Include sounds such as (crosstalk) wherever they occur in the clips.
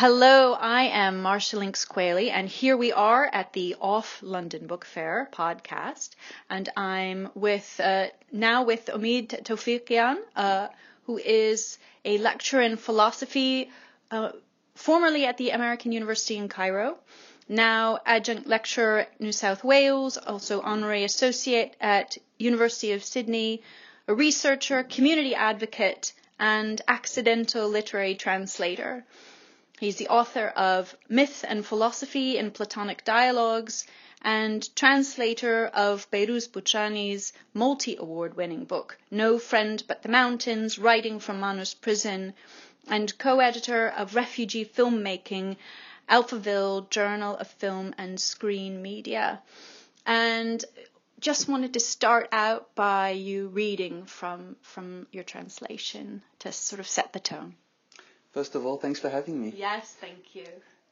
Hello, I am Marcia Lynx Qualey, and here we are at the Off London Book Fair podcast, and I'm with uh, now with Omid Tofighian, uh, who is a lecturer in philosophy, uh, formerly at the American University in Cairo, now adjunct lecturer New South Wales, also honorary associate at University of Sydney, a researcher, community advocate, and accidental literary translator. He's the author of Myth and Philosophy in Platonic Dialogues and translator of Behrouz Boochani's multi award winning book, No Friend But the Mountains Writing from Manus Prison, and co editor of Refugee Filmmaking, Alphaville Journal of Film and Screen Media. And just wanted to start out by you reading from, from your translation to sort of set the tone. First of all, thanks for having me. Yes, thank you.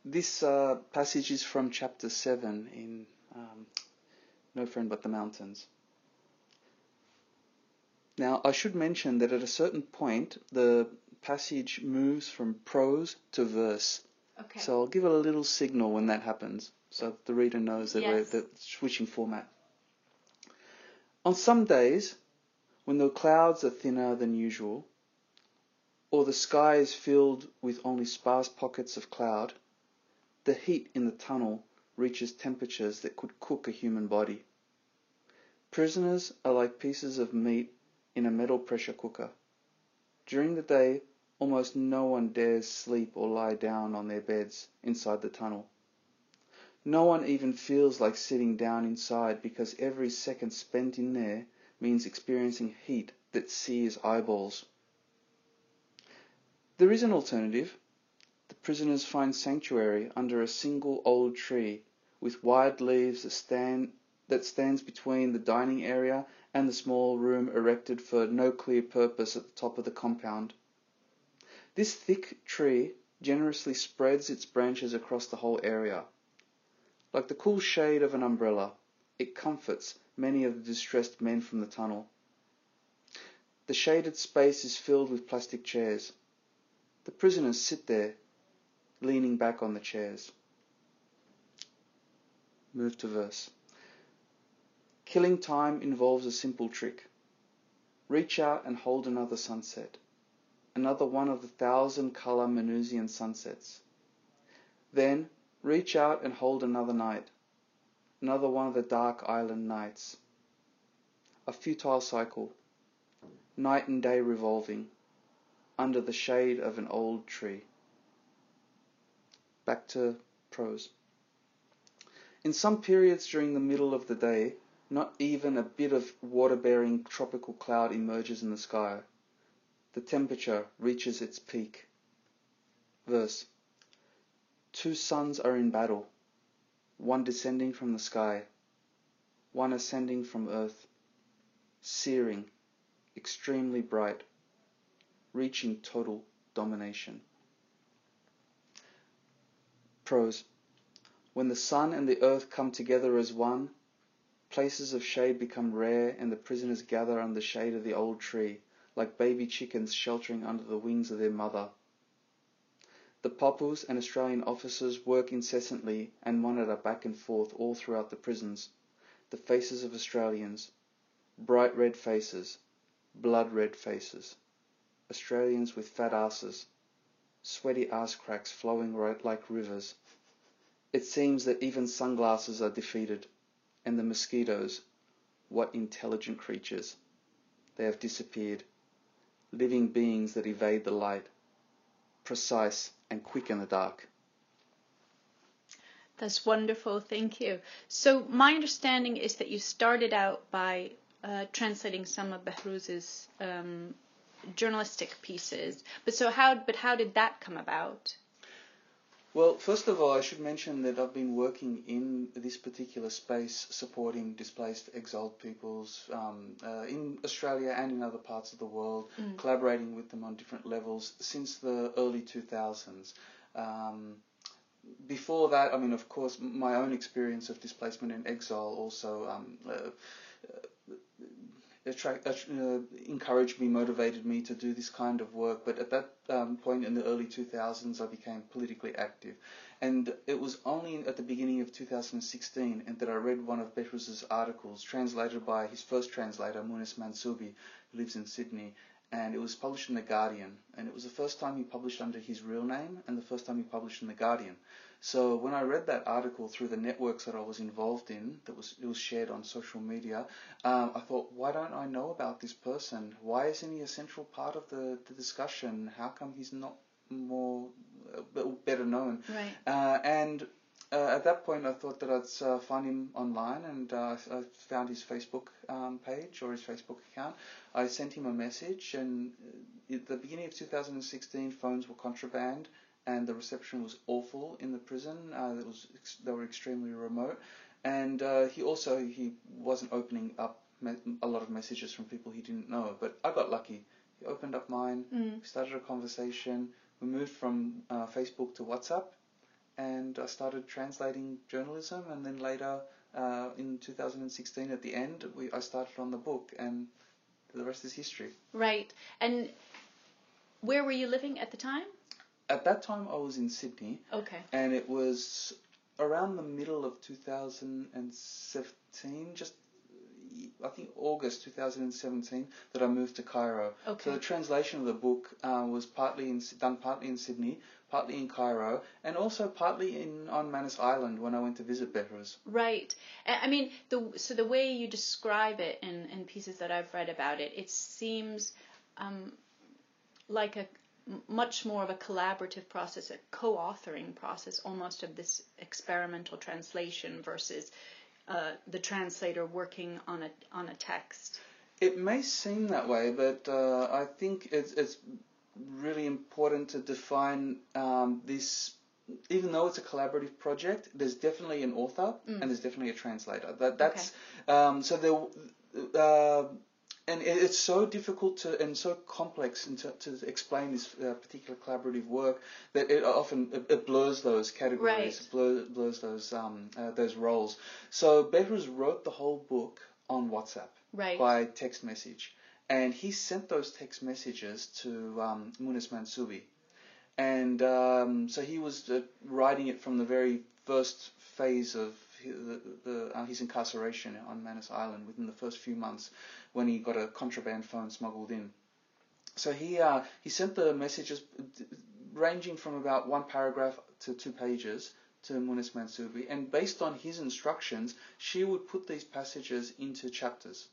This uh, passage is from chapter 7 in um, No Friend But the Mountains. Now, I should mention that at a certain point, the passage moves from prose to verse. Okay. So I'll give a little signal when that happens, so the reader knows that Yes. we're that switching format. On some days, when the clouds are thinner than usual, or the sky is filled with only sparse pockets of cloud, the heat in the tunnel reaches temperatures that could cook a human body. Prisoners are like pieces of meat in a metal pressure cooker. During the day, almost no one dares sleep or lie down on their beds inside the tunnel. No one even feels like sitting down inside because every second spent in there means experiencing heat that sears eyeballs. There is an alternative. The prisoners find sanctuary under a single old tree with wide leaves that stand that stands between the dining area and the small room erected for no clear purpose at the top of the compound. This thick tree generously spreads its branches across the whole area. Like the cool shade of an umbrella, it comforts many of the distressed men from the tunnel. The shaded space is filled with plastic chairs. The prisoners sit there, leaning back on the chairs. Move to verse. Killing time involves a simple trick. Reach out and hold another sunset, another one of the thousand color Manusian sunsets. Then reach out and hold another night, another one of the dark island nights. A futile cycle, night and day revolving under the shade of an old tree. Back to prose. In some periods during the middle of the day, not even a bit of water bearing tropical cloud emerges in the sky. The temperature reaches its peak. Verse Two suns are in battle, one descending from the sky, one ascending from earth, searing, extremely bright reaching total domination. Prose. When the sun and the earth come together as one, places of shade become rare and the prisoners gather under the shade of the old tree, like baby chickens sheltering under the wings of their mother. The Papus and Australian officers work incessantly and monitor back and forth all throughout the prisons the faces of Australians, bright red faces, blood red faces. Australians with fat asses, sweaty ass cracks flowing right like rivers. It seems that even sunglasses are defeated, and the mosquitoes, what intelligent creatures. They have disappeared, living beings that evade the light, precise and quick in the dark. That's wonderful, thank you. So my understanding is that you started out by uh, translating some of Behrouz's um, journalistic pieces. But so how? But how did that come about? Well, first of all, I should mention that I've been working in this particular space supporting displaced, exiled peoples um, uh, in Australia and in other parts of the world, Mm. collaborating with them on different levels since the early 2000s. Um, before that, I mean, of course, my own experience of displacement and exile also um, uh, attract, uh, encouraged me, motivated me to do this kind of work. But at that um, point in the early 2000s, I became politically active. And it was only at the beginning of 2016 that I read one of Behrouz's articles, translated by his first translator, Moones Mansoubi, who lives in Sydney. And it was published in The Guardian. And it was the first time he published under his real name and the first time he published in The Guardian. So when I read that article through the networks that I was involved in, that was it was shared on social media, um, I thought, why don't I know about this person? Why isn't he a central part of the, the discussion? How come he's not more uh, better known? Right. Uh, and uh, at that point, I thought that I'd uh, find him online, and uh, I found his Facebook um, page or his Facebook account. I sent him a message, and uh, at the beginning of 2016, phones were contraband and the reception was awful in the prison. Uh, it was they were extremely remote, and uh, he also he wasn't opening up a lot of messages from people he didn't know. But I got lucky. He opened up mine. Mm. We started a conversation. We moved from uh, Facebook to WhatsApp, and I started translating journalism. And then later, uh, in 2016, at the end, we I started on the book, and the rest is history. Right. And where were you living at the time? At that time I was in Sydney. Okay. And it was around the middle of 2017, just I think August 2017, that I moved to Cairo. Okay. So the translation of the book uh, was partly in, done partly in Sydney, partly in Cairo, and also partly in on Manus Island when I went to visit Behrouz. Right. I mean, the so the way you describe it in in pieces that I've read about it, it seems um, like a much more of a collaborative process, a co-authoring process, almost of this experimental translation versus uh, the translator working on a on a text. It may seem that way, but uh, I think it's, it's really important to define um, this. Even though it's a collaborative project, there's definitely an author mm. and there's definitely a translator. That that's okay. um, so there. Uh, and it's so difficult to and so complex to, to explain this uh, particular collaborative work that it often it, it blurs those categories, right. blurs, blurs those um, uh, those roles. So Behrouz wrote the whole book on WhatsApp right. by text message, and he sent those text messages to um, Moones Mansoubi, and um, so he was uh, writing it from the very first phase of the, the, uh, his incarceration on Manus Island within the first few months when he got a contraband phone smuggled in. So he uh, he sent the messages ranging from about one paragraph to two pages to Moones Mansoubi, and based on his instructions, she would put these passages into chapters.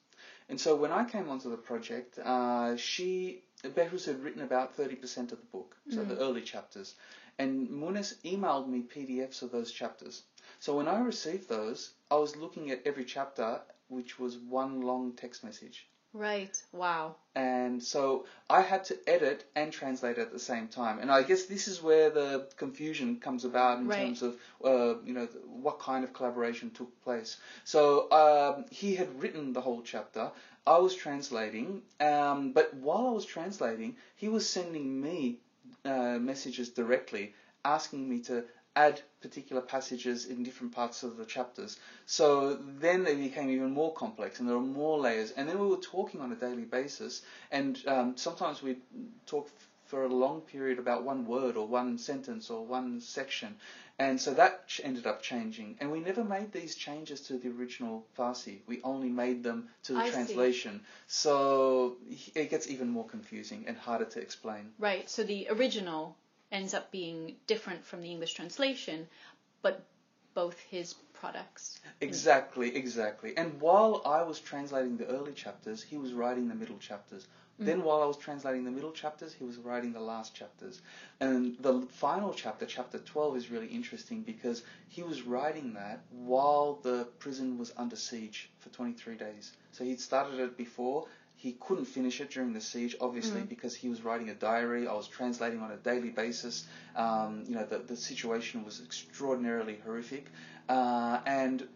And so when I came onto the project, uh, she Behrouz had written about 30% of the book, so mm. the early chapters, and Munis emailed me PDFs of those chapters. So when I received those, I was looking at every chapter, which was one long text message. Right. Wow. And so I had to edit and translate at the same time. And I guess this is where the confusion comes about in right. terms of, uh, you know, what kind of collaboration took place. So um, he had written the whole chapter. I was translating, um, but while I was translating, he was sending me uh, messages directly asking me to add particular passages in different parts of the chapters. So then they became even more complex and there were more layers. And then we were talking on a daily basis, and um, sometimes we'd talk for a long period about one word or one sentence or one section. And so that ended up changing. And we never made these changes to the original Farsi. We only made them to the I translation. See. So it gets even more confusing and harder to explain. Right. So the original ends up being different from the English translation, but both his products. Exactly, exactly. And while I was translating the early chapters, he was writing the middle chapters. Mm. Then while I was translating the middle chapters, he was writing the last chapters. And the final chapter, chapter 12, is really interesting because he was writing that while the prison was under siege for 23 days. So he'd started it before he couldn't finish it during the siege, obviously, mm. because he was writing a diary. I was translating on a daily basis. Um, you know, the, the situation was extraordinarily horrific. Uh, and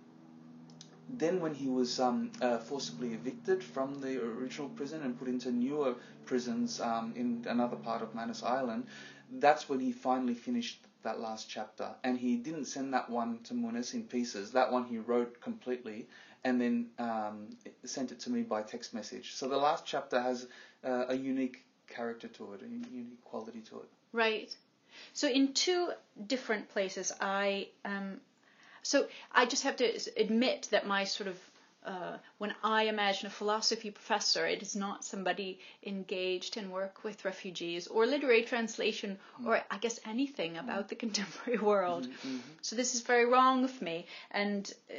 then when he was um, uh, forcibly evicted from the original prison and put into newer prisons um, in another part of Manus Island, that's when he finally finished that last chapter. And he didn't send that one to Moones in pieces. That one he wrote completely and then um, sent it to me by text message. So the last chapter has uh, a unique character to it, a unique quality to it. Right. So in two different places, I um, so I just have to admit that my sort of uh, when I imagine a philosophy professor, it is not somebody engaged in work with refugees or literary translation mm. or I guess anything about mm. the contemporary world. Mm-hmm, mm-hmm. So this is very wrong of me. And uh,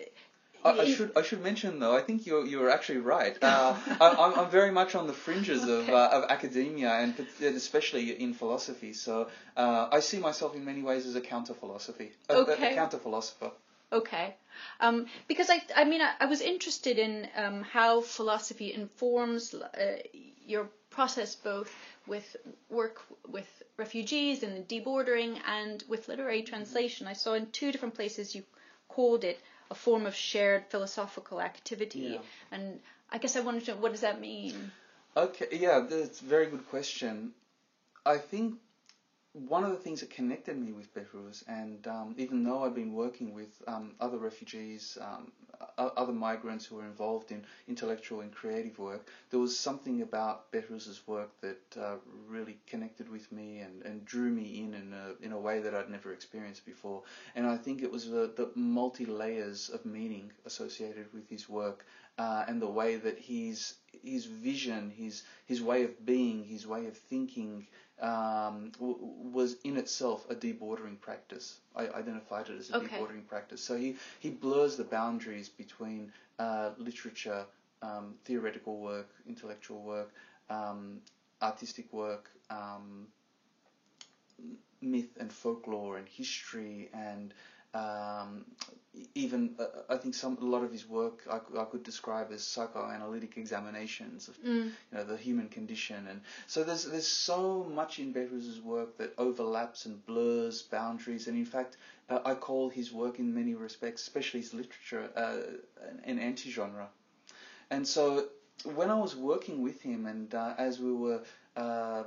I, I, should I should mention though I think you're you're actually right. (laughs) Uh, I, am very much on the fringes okay. of uh, of academia and especially in philosophy. So uh, I see myself in many ways as a counter philosophy, a, okay. a, a counter philosopher. Okay, um, because I I mean I, I was interested in um, how philosophy informs uh, your process both with work with refugees and the debordering and with literary translation. I saw in two different places you called it a form of shared philosophical activity. Yeah. And I guess I wanted to know what does that mean? Okay, yeah, that's a very good question. I think one of the things that connected me with Behrouz, and um, even though I've been working with um, other refugees, um, other migrants who were involved in intellectual and creative work, there was something about Behrouz's work that uh, really connected with me and, and drew me in in a, in a way that I'd never experienced before. And I think it was the, the multi layers of meaning associated with his work uh, and the way that his his vision, his his way of being, his way of thinking, um, w- was in itself a debordering practice. I identified it as a okay. debordering practice. So he, he blurs the boundaries between uh, literature, um, theoretical work, intellectual work, um, artistic work, um, myth and folklore and history and um, even uh, I think some a lot of his work I, I could describe as psychoanalytic examinations of mm. you know the human condition. And so there's there's so much in Behrouz's work that overlaps and blurs boundaries. And in fact uh, I call his work in many respects especially his literature uh, an, an anti-genre. And so when I was working with him and uh, as we were uh,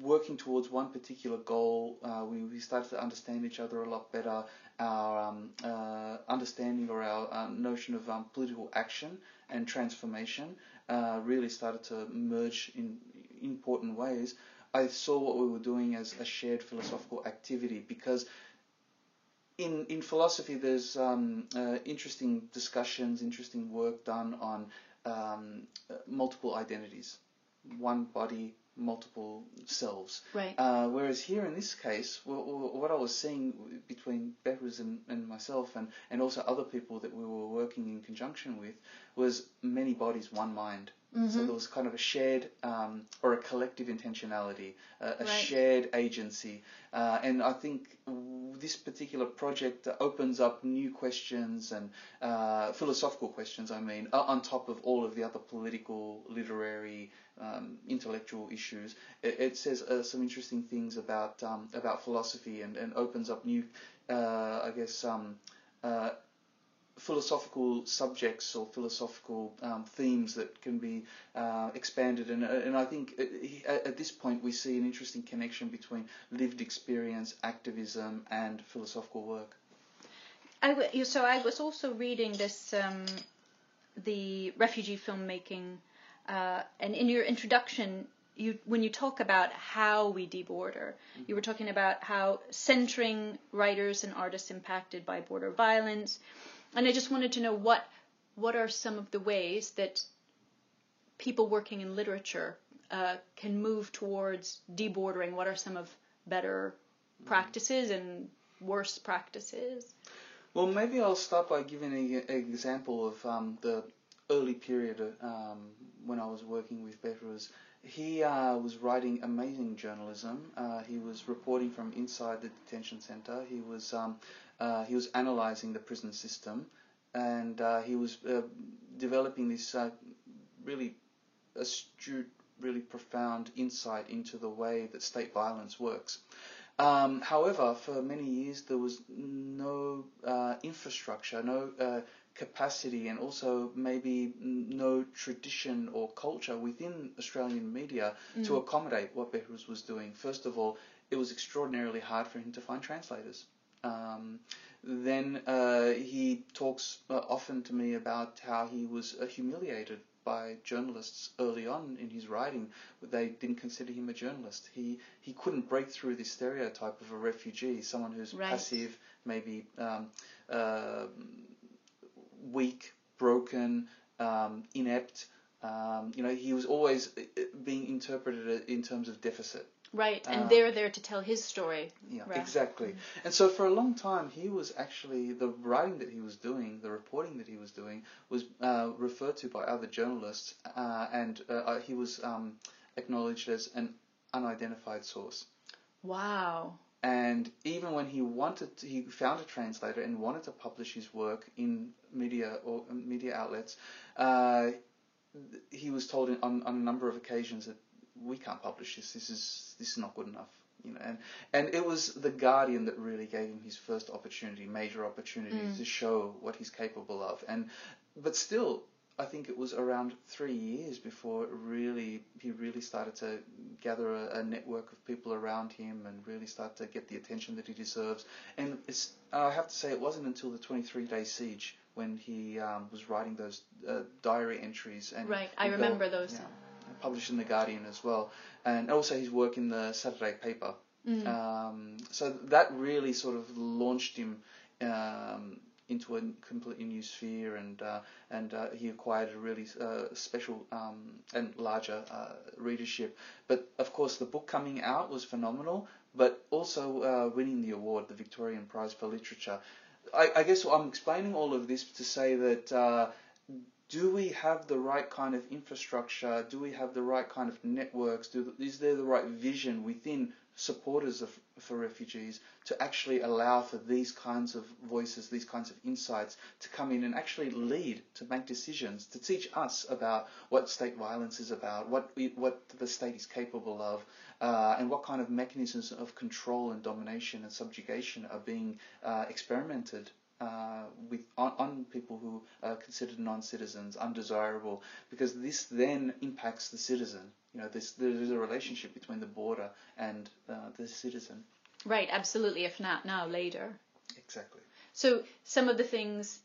working towards one particular goal, uh, we, we started to understand each other a lot better our um, uh, understanding or our um, notion of um, political action and transformation uh, really started to merge in important ways. I saw what we were doing as a shared philosophical activity because in in philosophy there's um, uh, interesting discussions, interesting work done on um, multiple identities, one body, multiple selves. Right. Uh, whereas here in this case, what I was seeing between Behrouz and, and myself, and, and also other people that we were working in conjunction with, was many bodies, one mind. Mm-hmm. So there was kind of a shared um, or a collective intentionality, uh, a right. shared agency, uh, and I think this particular project opens up new questions and uh, philosophical questions. I mean, on top of all of the other political, literary, um, intellectual issues, it, it says uh, some interesting things about um, about philosophy and, and opens up new, uh, I guess. Uh, philosophical subjects or philosophical um, themes that can be uh, expanded. And, uh, and I think at, at, this point we see an interesting connection between lived experience, activism, and philosophical work. I w- so I was also reading this, um, the refugee filmmaking, uh, and in your introduction, you, when you talk about how we deborder, mm-hmm. you were talking about how centering writers and artists impacted by border violence, and I just wanted to know what what are some of the ways that people working in literature uh, can move towards debordering? What are some of better practices and worse practices? Well, maybe I'll start by giving an example of um, the early period um, when I was working with Behrouz. He uh, was writing amazing journalism. Uh, he was reporting from inside the detention center. He was um, uh, he was analyzing the prison system, and uh, he was uh, developing this uh, really astute, really profound insight into the way that state violence works. Um, however, for many years there was no infrastructure, no capacity, and also maybe no tradition or culture within Australian media mm. to accommodate what Behrouz was doing. First of all, it was extraordinarily hard for him to find translators. Um, then uh, he talks uh, often to me about how he was uh, humiliated by journalists early on in his writing. They didn't consider him a journalist. He he couldn't break through this stereotype of a refugee, someone who's Right. passive, maybe um, uh, weak, broken, um, inept. Um, you know, he was always uh, uh, being interpreted in terms of deficit. Right, and Um, they're there to tell his story. Yeah, Right. exactly. And so for a long time, he was actually the writing that he was doing, the reporting that he was doing, was uh, referred to by other journalists, uh, and uh, uh, he was um, acknowledged as an unidentified source. Wow. And even when he wanted, to, he found a translator and wanted to publish his work in media or uh, media outlets, uh, he was told in, on, on a number of occasions that we can't publish this. This is this is not good enough. You know, and and it was the Guardian that really gave him his first opportunity, major opportunity Mm. to show what he's capable of. And but still, I think it was around three years before it really he really started to gather a, a network of people around him and really start to get the attention that he deserves. And it's I have to say it wasn't until the 23 day siege when he um, was writing those uh, diary entries and Right, I and remember those. yeah, published in the Guardian as well, and also his work in the Saturday paper. Mm. Um, so that really sort of launched him um, into a completely new sphere, and uh, and uh, he acquired a really uh, special um, and larger uh, readership. But of course, the book coming out was phenomenal, but also uh, winning the award, the Victorian Prize for Literature. I, I guess I'm explaining all of this to say that. Do we have the right kind of infrastructure? Do we have the right kind of networks? Do, is there the right vision within supporters of, for refugees to actually allow for these kinds of voices, these kinds of insights to come in and actually lead, to make decisions, to teach us about what state violence is about, what we, what the state is capable of, uh, and what kind of mechanisms of control and domination and subjugation are being uh, experimented uh, with on, on people who are considered non-citizens, undesirable, because this then impacts the citizen. You know, this, there is a relationship between the border and uh, the citizen. Right, absolutely. If not now, later. Exactly. So some of the things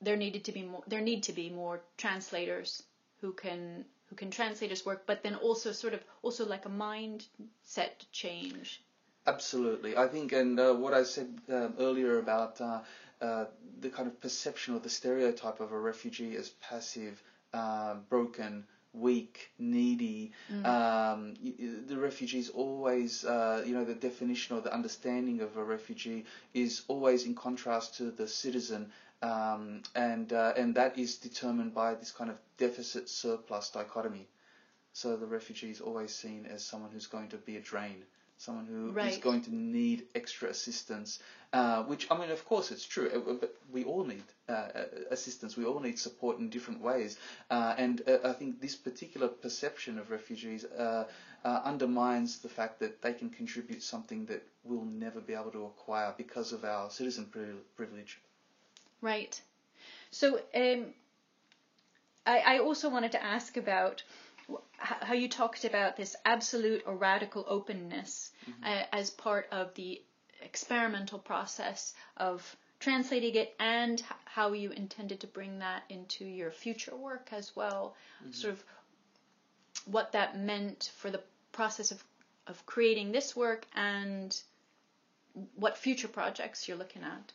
there needed to be more. There need to be more translators who can who can translate his work, but then also sort of also like a mindset change. Absolutely. I think, and uh, what I said um, earlier about uh, uh, the kind of perception or the stereotype of a refugee as passive, uh, broken, weak, needy. Um, y- y- the refugees always, uh, you know, the definition or the understanding of a refugee is always in contrast to the citizen. Um, and uh, and that is determined by this kind of deficit surplus dichotomy. So the refugee is always seen as someone who's going to be a drain, someone who is Right. going to need extra assistance. Uh, which I mean, of course, it's true. uh, But we all need uh, uh, assistance. We all need support in different ways. Uh, and uh, I think this particular perception of refugees uh, uh, undermines the fact that they can contribute something that we'll never be able to acquire because of our citizen pri- privilege. Right. So um, I, I also wanted to ask about how you talked about this absolute or radical openness uh, as part of the experimental process of translating it and h- how you intended to bring that into your future work as well. Sort of what that meant for the process of, of creating this work and what future projects you're looking at.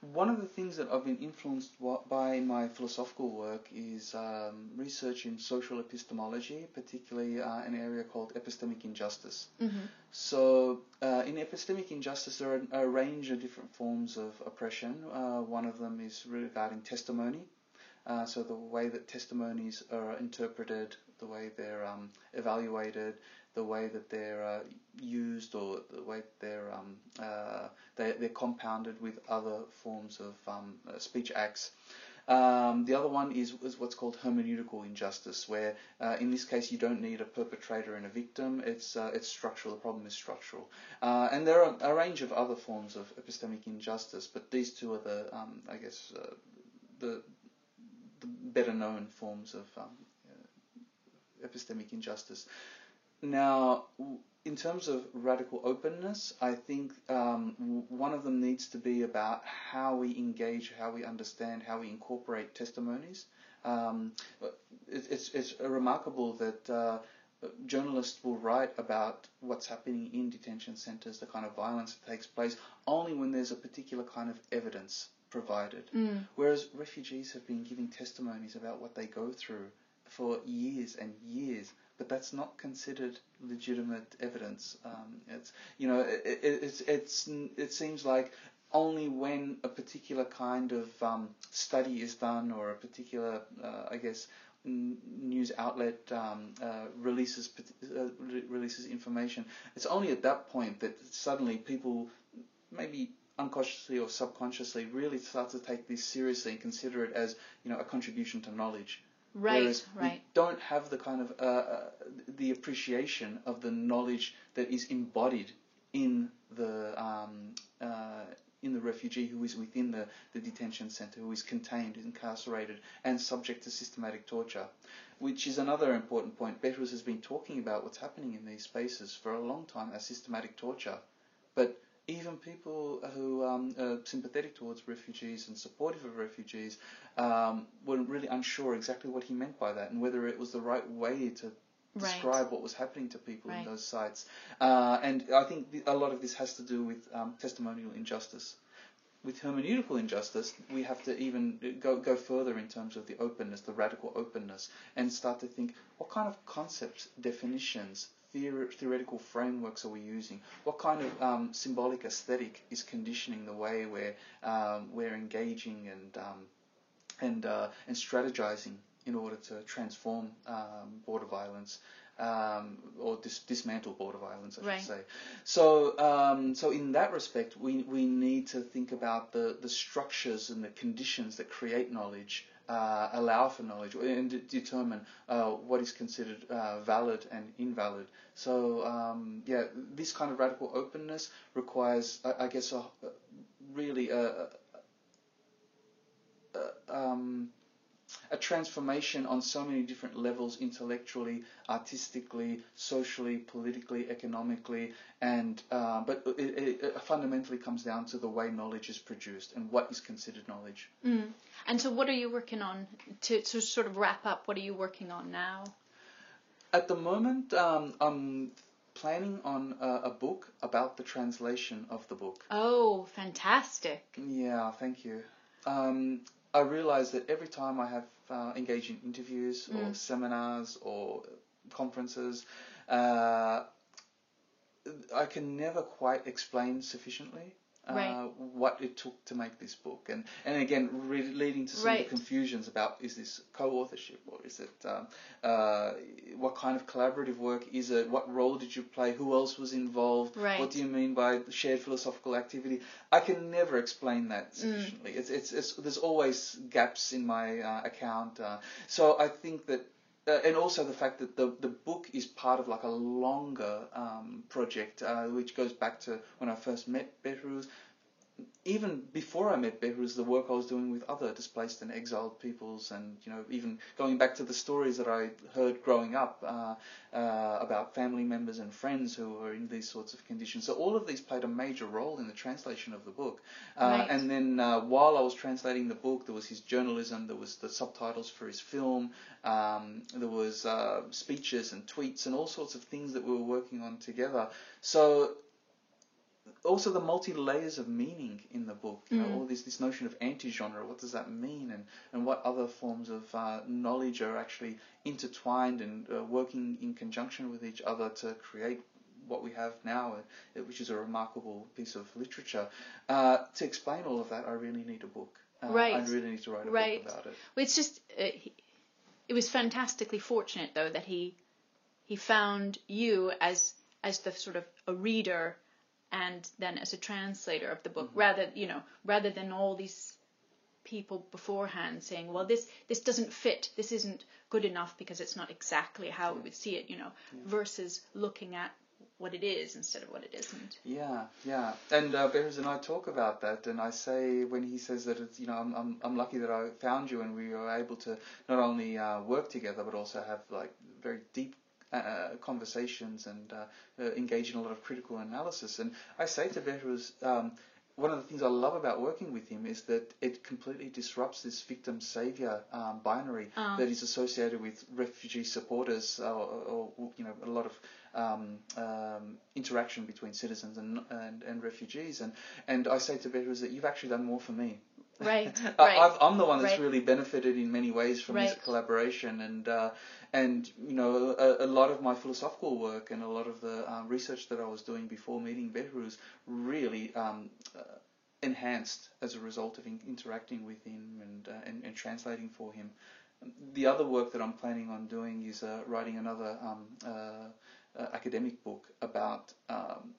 One of the things that I've been influenced by in my philosophical work is um, research in social epistemology, particularly uh, an area called epistemic injustice. Mm-hmm. So, uh, in epistemic injustice, there are a range of different forms of oppression. Uh, one of them is regarding testimony. Uh, so, the way that testimonies are interpreted, the way they're um, evaluated, the way that they're uh, used, or the way they're um, uh, they, they're compounded with other forms of um, uh, speech acts. Um, the other one is, is what's called hermeneutical injustice, where uh, in this case you don't need a perpetrator and a victim. It's uh, it's structural. The problem is structural, and there are a range of other forms of epistemic injustice, but these two are the um, I guess the the better known forms of um, uh, epistemic injustice. Now, in terms of radical openness, I think um, one of them needs to be about how we engage, how we understand, how we incorporate testimonies. Um, it, it's, it's remarkable that uh, journalists will write about what's happening in detention centres, the kind of violence that takes place, only when there's a particular kind of evidence provided. Mm. Whereas refugees have been giving testimonies about what they go through for years and years, but that's not considered legitimate evidence. Um, it's you know it, it, it's it's it seems like only when a particular kind of um, study is done or a particular uh, I guess news outlet um, uh, releases uh, releases information. It's only at that point that suddenly people maybe unconsciously or subconsciously really start to take this seriously and consider it as you know a contribution to knowledge. Right, Whereas right. We don't have the kind of uh, uh, the appreciation of the knowledge that is embodied in the um, uh, in the refugee who is within the, the detention center, who is contained, incarcerated, and subject to systematic torture, which is another important point. Behrouz has been talking about what's happening in these spaces for a long time as systematic torture, but even people who um, are sympathetic towards refugees and supportive of refugees um, were really unsure exactly what he meant by that and whether it was the right way to describe right. what was happening to people right. in those sites. Uh, and I think a lot of this has to do with um, testimonial injustice. With hermeneutical injustice, we have to even go, go further in terms of the openness, the radical openness, and start to think what kind of concepts, definitions, theor- theoretical frameworks are we using? What kind of um, symbolic aesthetic is conditioning the way we're um, we're engaging and um, and uh, and strategizing in order to transform um, border violence um, or dis- dismantle border violence, I should Right. say. So, um, so in that respect, we, we need to think about the, the structures and the conditions that create knowledge, uh, allow for knowledge, and de- determine uh, what is considered uh, valid and invalid. So, um, yeah, this kind of radical openness requires, I, I guess, a, really a, a, a, um, a transformation on so many different levels intellectually, artistically, socially, politically, economically, and uh, but it, it, fundamentally comes down to the way knowledge is produced and what is considered knowledge. Mm. And so, what are you working on to, to sort of wrap up? What are you working on now? At the moment, um, I'm planning on a, a book about the translation of the book. Oh, fantastic! Yeah, thank you. Um, I realize that every time I have uh, engaged in interviews or Mm. seminars or conferences, uh, I can never quite explain sufficiently uh, Right. what it took to make this book, and and again re- leading to some Right. of the confusions about is this co-authorship or is it um, uh, what kind of collaborative work is it? What role did you play? Who else was involved? Right. What do you mean by shared philosophical activity? I can never explain that Mm. sufficiently. It's, it's, it's, there's always gaps in my uh, account. Uh, so I think that, uh, and also the fact that the, the book is part of like a longer um, project, uh, which goes back to when I first met Behrouz. Even before I met Behrouz, the work I was doing with other displaced and exiled peoples, and you know, even going back to the stories that I heard growing up uh, uh, about family members and friends who were in these sorts of conditions. So all of these played a major role in the translation of the book. Uh, Right. And then uh, while I was translating the book, there was his journalism, there was the subtitles for his film, um, there was uh, speeches and tweets and all sorts of things that we were working on together. So also the multi layers of meaning in the book. You know, Mm. all this this notion of anti-genre. What does that mean, and and what other forms of uh, knowledge are actually intertwined and uh, working in conjunction with each other to create what we have now, uh, which is a remarkable piece of literature. Uh, to explain all of that, I really need a book. Uh, I really need to write a Right. book about it. Well, it's just uh, he, it was fantastically fortunate though that he he found you as as the sort of a reader and then as a translator of the book rather you know rather than all these people beforehand saying well this this doesn't fit this isn't good enough because it's not exactly how we would see it you know versus looking at what it is instead of what it isn't. Yeah, yeah. And uh, Behrouz and I talk about that, and I say when he says that it's, you know, I'm, I'm, I'm lucky that I found you, and we were able to not only uh, work together but also have like very deep uh, conversations and uh, uh, engage in a lot of critical analysis. And I say to Behrouz, um, one of the things I love about working with him is that it completely disrupts this victim savior um, binary Ah. that is associated with refugee supporters or, or you know a lot of um, um, interaction between citizens and, and, and refugees and and I say to Behrouz that you've actually done more for me Right, (laughs) I- right. I've, I'm the one that's Right. really benefited in many ways from this Right. collaboration, and uh, and you know a, a lot of my philosophical work and a lot of the um, research that I was doing before meeting Behrouz really um, uh, enhanced as a result of in, interacting with him and, uh, and and translating for him. The other work that I'm planning on doing is uh, writing another um, uh, uh, academic book about um,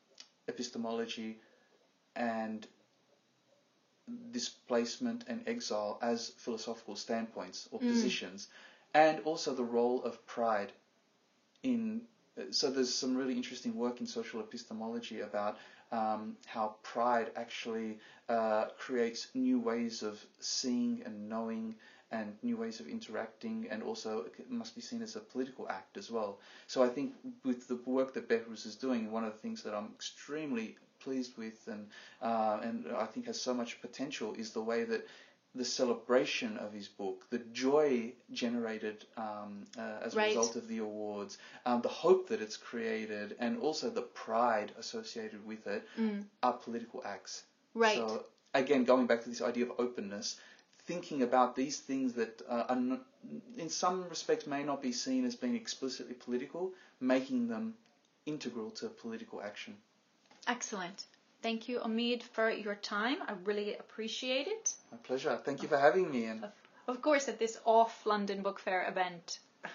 epistemology and displacement and exile as philosophical standpoints or positions, and also the role of pride in. So there's some really interesting work in social epistemology about um, how pride actually uh, creates new ways of seeing and knowing and new ways of interacting, and also it must be seen as a political act as well. So I think with the work that Behrouz is doing, one of the things that I'm extremely pleased with and uh, and I think has so much potential is the way that the celebration of his book, the joy generated um, uh, as a Right. result of the awards, um, the hope that it's created, and also the pride associated with it are political acts. Right. So again, going back to this idea of openness, thinking about these things that uh, are not, in some respects may not be seen as being explicitly political, making them integral to political action. Excellent. Thank you, Omid, for your time. I really appreciate it. My pleasure. Thank you for having me. And Of course, at this off London Book Fair event. (laughs)